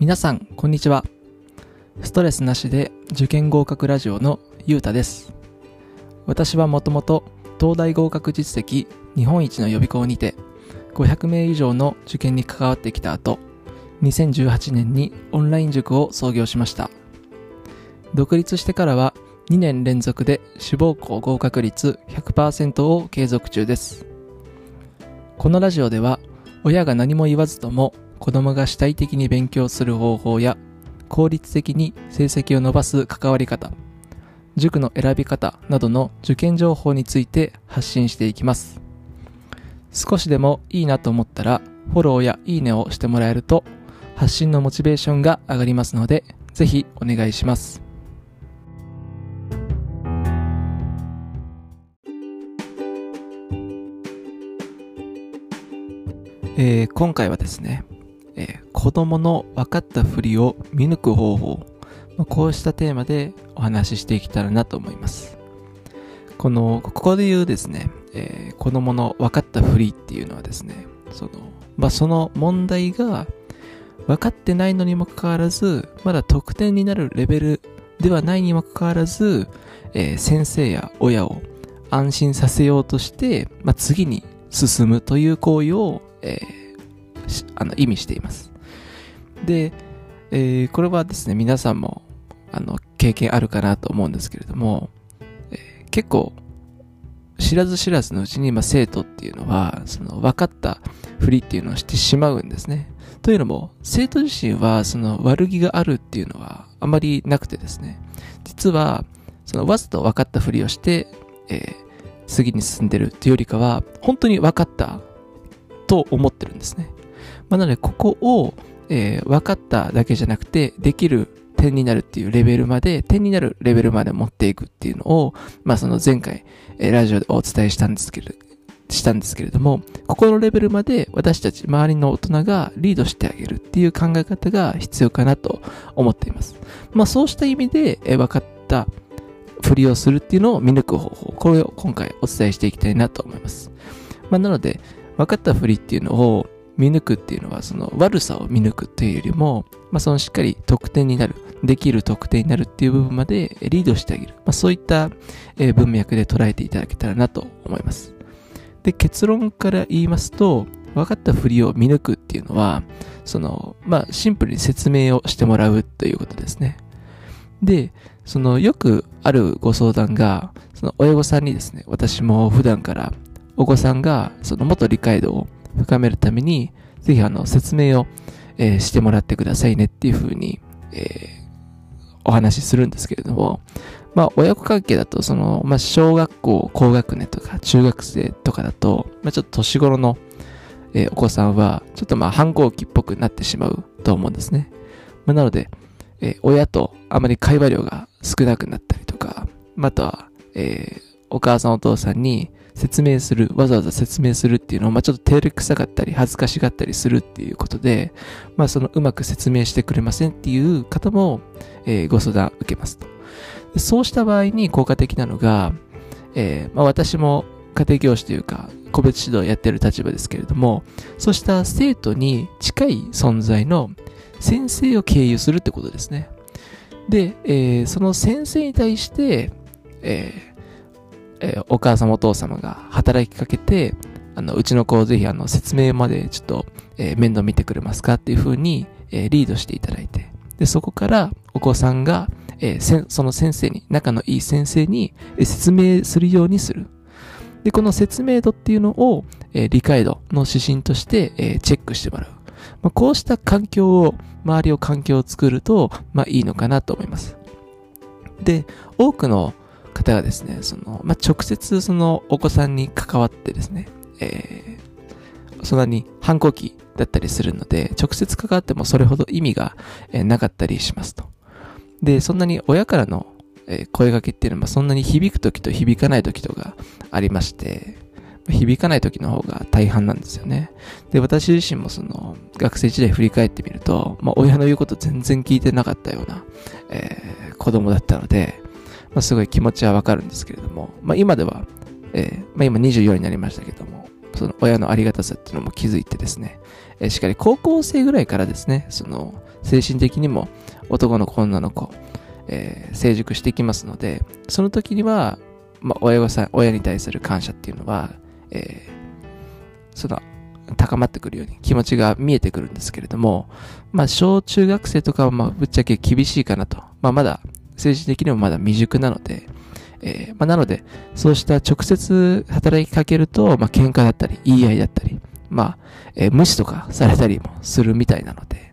皆さん、こんにちは。ストレスなしで受験合格ラジオのゆうたです。私はもともと東大合格実績日本一の予備校にて500名以上の受験に関わってきた後、2018年にオンライン塾を創業しました。独立してからは2年連続で志望校合格率100%を継続中です。このラジオでは親が何も言わずとも子供が主体的に勉強する方法や効率的に成績を伸ばす関わり方、塾の選び方などの受験情報について発信していきます。少しでもいいなと思ったらフォローやいいねをしてもらえると発信のモチベーションが上がりますのでぜひお願いします。えー今回はですね、えー子供の分かったふりを見抜く方法、まあこうしたテーマでお話ししていけたらなと思います。この、ここで言うですね、えー子供の分かったふりっていうのはですね、その、まあ、その問題が分かってないのにもかかわらず、まだ得点になるレベルではないにもかかわらず、えー先生や親を安心させようとして、まあ、次に進むという行為を、えーあの意味しています。で、えーこれはですね、皆さんもあの経験あるかなと思うんですけれども、えー結構知らず知らずのうちに、まあ、生徒っていうのは、その分かったふりっていうのをしてしまうんですね。というのも、生徒自身はその悪気があるっていうのはあまりなくてですね、実は、そのわざと分かったふりをして、えー次に進んでるっていうよりかは、本当に分かったと思ってるんですね。まあ、なので、ここを、えー分かっただけじゃなくて、できる点になるっていうレベルまで、点になるレベルまで持っていくっていうのを、まあ、その前回、えーラジオでお伝えしたんですけれしたんですけれども、ここのレベルまで私たち周りの大人がリードしてあげるっていう考え方が必要かなと思っています。まあそうした意味で、え分かったふりをするっていうのを見抜く方法、これを今回お伝えしていきたいなと思います。まあなので、分かったふりっていうのを見抜くっていうのは、その悪さを見抜くというよりも、まあそのしっかり得点になる、できる得点になるっていう部分までリードしてあげる。まあそういった文脈で捉えていただけたらなと思います。で、結論から言いますと、分かったふりを見抜くっていうのは、その、まあ、シンプルに説明をしてもらうということですね。で、その、よくあるご相談が、その、親御さんにですね、私も普段から、お子さんが、その、もっと理解度を深めるために、ぜひ、あの、説明を、えーしてもらってくださいねっていうふうに、えーお話しするんですけれども、まあ、親子関係だと、その、まあ、小学校、高学年とか、中学生とかだと、まあ、ちょっと年頃の、えーお子さんは、ちょっとまあ、反抗期っぽくなってしまうと思うんですね。まあ、なので、えー親とあまり会話量が少なくなったりとか、または、えーお母さんお父さんに説明する、わざわざ説明するっていうのを、まあ、ちょっと照れくさかったり、恥ずかしがったりするっていうことで、まあ、その、うまく説明してくれませんっていう方も、えーご相談受けますと。そうした場合に効果的なのが、えーまあ、私も家庭教師というか、個別指導をやってる立場ですけれども、そうした生徒に近い存在の先生を経由するってことですね。で、えーその先生に対して、えーえーお母様お父様が働きかけて、あの、うちの子をぜひあの、説明までちょっと、えー面倒見てくれますかっていうふうに、えーリードしていただいて、で、そこからお子さんが、えーせその先生に、仲のいい先生に、えー説明するようにする。で、この説明度っていうのを、えー理解度の指針として、えーチェックしてもらう。まあ、こうした環境を、周りを環境を作ると、まあいいのかなと思います。で、多くの方がですね、その、まあ直接そのお子さんに関わってですね、えーそんなに反抗期だったりするので、直接関わってもそれほど意味が、えーなかったりしますと。で、そんなに親からの、えー声掛けっていうのはそんなに響く時と響かない時とかありまして、響かない時の方が大半なんですよね。で、私自身もその学生時代振り返ってみると、まあ親の言うこと全然聞いてなかったような、えー子供だったので、まあすごい気持ちはわかるんですけれども、まあ今では、えーまあ今24になりましたけども、その親のありがたさっていうのも気づいてですね、えー、しっかり高校生ぐらいからですね、その、精神的にも男の子、女の子、えー、成熟していきますので、その時には、まあ、親御さん、親に対する感謝っていうのは、えー、その、高まってくるように気持ちが見えてくるんですけれども、まあ、小中学生とかは、ま、ぶっちゃけ厳しいかなと。まあ、まだ、政治的にもまだ未熟なので、えー、まあ、なので、そうした直接働きかけると、まあ、喧嘩だったり、言い合いだったり、まあ、えー、無視とかされたりもするみたいなので、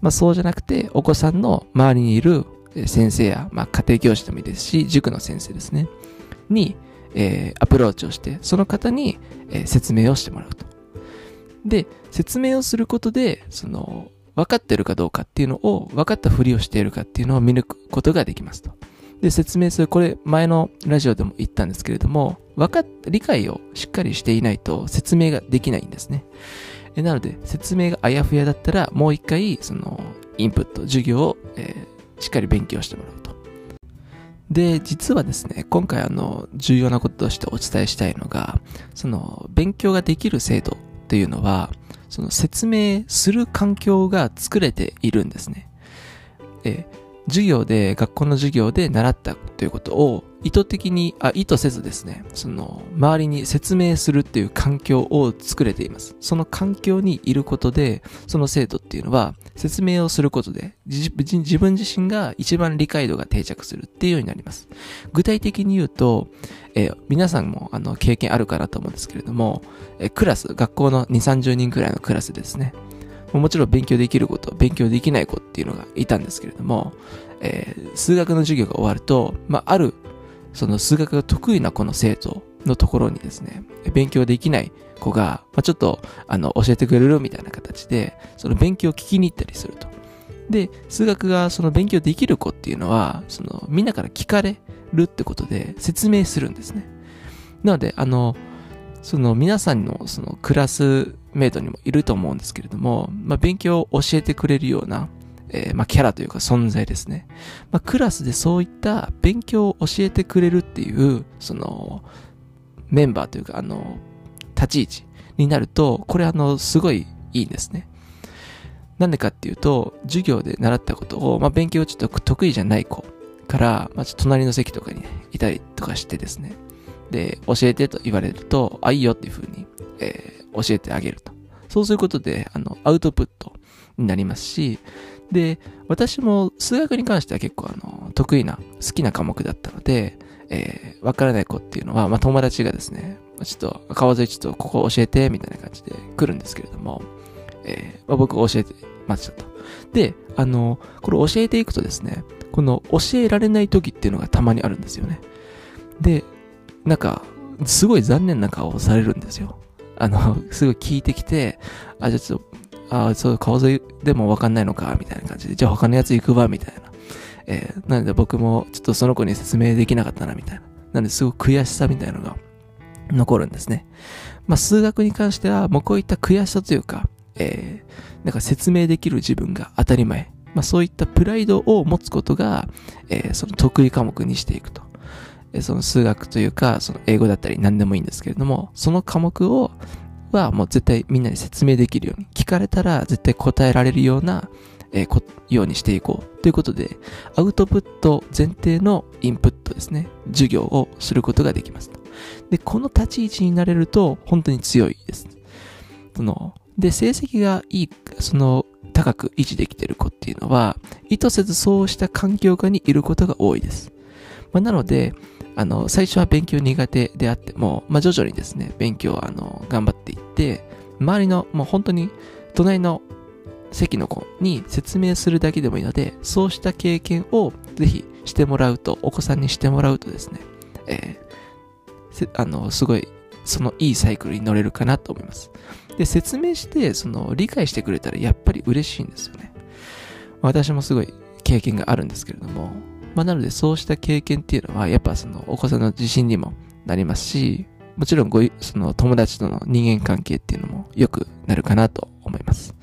まあ、そうじゃなくて、お子さんの周りにいる先生や、まあ、家庭教師でもいいですし、塾の先生ですね、に、えー、アプローチをして、その方に、えー、説明をしてもらうと。で、説明をすることで、その、分かってるかどうかっていうのを、分かったふりをしているかっていうのを見抜くことができますと。で、説明する、これ前のラジオでも言ったんですけれども、分かっ、理解をしっかりしていないと説明ができないんですね。なので、説明があやふやだったら、もう一回、その、インプット、授業を、えー、しっかり勉強してもらうと。で、実はですね、今回あの、重要なこととしてお伝えしたいのが、その、勉強ができる制度というのは、その説明する環境が作れているんですね。え授業で、学校の授業で習ったということを意図的に、あ、意図せずですね、その、周りに説明するっていう環境を作れています。その環境にいることで、その生徒っていうのは、説明をすることで、自分自身が一番理解度が定着するっていうようになります。具体的に言うと、え、皆さんも、あの、経験あるかなと思うんですけれども、え、クラス、学校の2、30人くらいのクラスですね。もちろん勉強できる子と勉強できない子っていうのがいたんですけれども、えー、数学の授業が終わると、まあ、ある、その数学が得意な子の生徒のところにですね、勉強できない子が、まあ、ちょっと、あの、教えてくれるみたいな形で、その勉強を聞きに行ったりすると。で、数学がその勉強できる子っていうのは、その、みんなから聞かれるってことで説明するんですね。なので、あの、その皆さんのそのクラスメイトにもいると思うんですけれども、まあ、勉強を教えてくれるような、えー、まあ、キャラというか存在ですね。まあ、クラスでそういった勉強を教えてくれるっていう、その、メンバーというか、あの、立ち位置になると、これあの、すごいいいんですね。なんでかっていうと、授業で習ったことを、まあ、勉強ちょっと得意じゃない子から、まあ、ちょっと隣の席とかに、ね、いたりとかしてですね。で、教えてと言われると、あ、いいよっていうふうに、えー、教えてあげると。そうすることで、あの、アウトプットになりますし、で、私も数学に関しては結構あの、得意な、好きな科目だったので、えー、わからない子っていうのは、まあ友達がですね、ちょっと、川沿いちょっとここ教えて、みたいな感じで来るんですけれども、えー、まあ、僕教えてましたと。で、あの、これ教えていくとですね、この教えられない時っていうのがたまにあるんですよね。で、なんか、すごい残念な顔をされるんですよ。あの、すごい聞いてきて、あ、じゃあちょっと、あ、そう、川沿いでもわかんないのか、みたいな感じで、じゃあ他のやつ行くわ、みたいな。えー、なので僕もちょっとその子に説明できなかったな、みたいな。なんですごく悔しさみたいなのが残るんですね。まあ、数学に関しては、もうこういった悔しさというか、えー、なんか説明できる自分が当たり前。まあ、そういったプライドを持つことが、えー、その得意科目にしていくと。その数学というか、その英語だったり何でもいいんですけれども、その科目を、はもう絶対みんなに説明できるように、聞かれたら絶対答えられるような、えー、こ、ようにしていこう。ということで、アウトプット前提のインプットですね。授業をすることができます。で、この立ち位置になれると、本当に強いです。その、で、成績がいい、その、高く維持できている子っていうのは、意図せずそうした環境下にいることが多いです。まあ、なので、あの、最初は勉強苦手であっても、まあ、徐々にですね、勉強あの、頑張っていって、周りの、もう本当に、隣の席の子に説明するだけでもいいので、そうした経験をぜひしてもらうと、お子さんにしてもらうとですね、えー、あの、すごい、そのいいサイクルに乗れるかなと思います。で、説明して、その、理解してくれたらやっぱり嬉しいんですよね。私もすごい経験があるんですけれども、まあ、なのでそうした経験っていうのは、やっぱそのお子さんの自信にもなりますし、もちろんご、その友達との人間関係っていうのも良くなるかなと思います。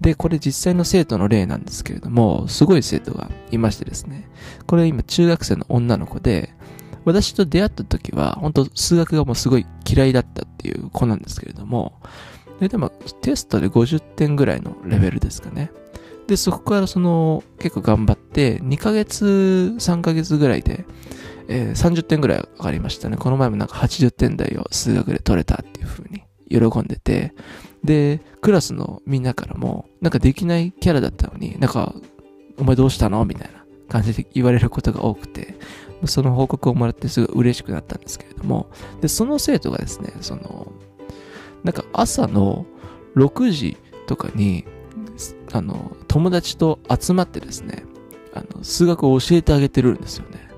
で、これ実際の生徒の例なんですけれども、すごい生徒がいましてですね、これ今中学生の女の子で、私と出会った時は、本当数学がもうすごい嫌いだったっていう子なんですけれども、で、でもテストで50点ぐらいのレベルですかね。で、そこからその、結構頑張って、2ヶ月、3ヶ月ぐらいで、えー、30点ぐらい上がりましたね。この前もなんか80点台を数学で取れたっていう風に喜んでて、で、クラスのみんなからも、なんかできないキャラだったのに、なんか、お前どうしたの？みたいな感じで言われることが多くて、その報告をもらってすごい嬉しくなったんですけれども、で、その生徒がですね、その、なんか朝の6時とかに、あの、友達と集まってですね、あの、数学を教えてあげてるんですよね。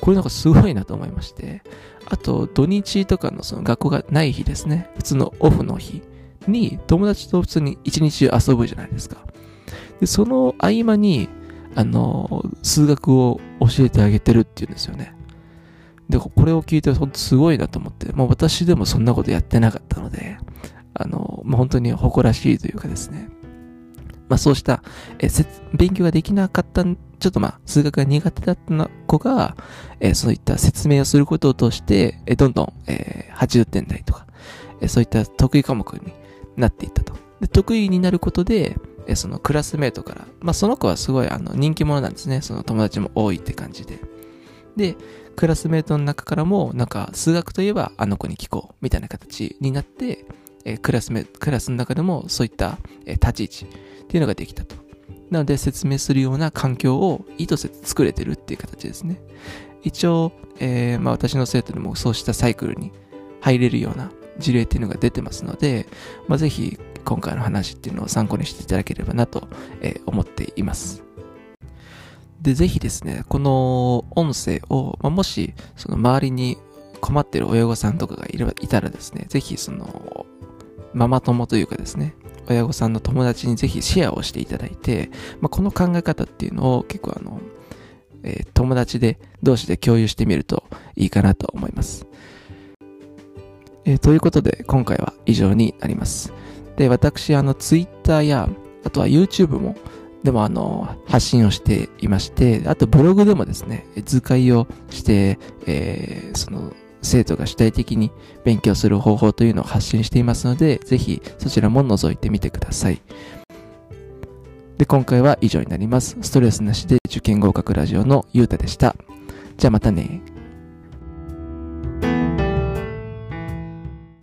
これなんかすごいなと思いまして、あと、土日とかのその学校がない日ですね、普通のオフの日に友達と普通に一日遊ぶじゃないですか。で、その合間に、あの、数学を教えてあげてるっていうんですよね。で、これを聞いて本当すごいなと思って、まあ私でもそんなことやってなかったので、あの、まあ本当に誇らしいというかですね。まあそうした、え勉強ができなかった、ちょっとまあ数学が苦手だった子が、えそういった説明をすることを通して、えどんどん、えー、80点台とか、えそういった得意科目になっていったと。で得意になることで、えそのクラスメートから、まあその子はすごいあの人気者なんですね。その友達も多いって感じで。で、クラスメートの中からも、なんか数学といえばあの子に聞こうみたいな形になって、えクラスメ、クラスの中でもそういった、え立ち位置っていうのができたと。なので説明するような環境を意図せず作れてるっていう形ですね。一応、えー、まあ私の生徒でもそうしたサイクルに入れるような事例っていうのが出てますので、まあ、ぜひ今回の話っていうのを参考にしていただければなと、え思っています。で、ぜひですね、この音声を、まあ、もし、その周りに困ってる親御さんとかがいれば、いたらですね、ぜひその、ママ友というかですね、親御さんの友達にぜひシェアをしていただいて、まあ、この考え方っていうのを結構あの、えー、友達で同士で共有してみるといいかなと思います。えー、ということで、今回は以上になります。で、私、あの、Twitter や、あとは YouTube も、でもあの、発信をしていまして、あとブログでもですね、図解をして、えー、その、生徒が主体的に勉強する方法というのを発信していますので、ぜひそちらも覗いてみてください。で、今回は以上になります。ストレスなしで受験合格ラジオのゆうたでした。じゃあまたね。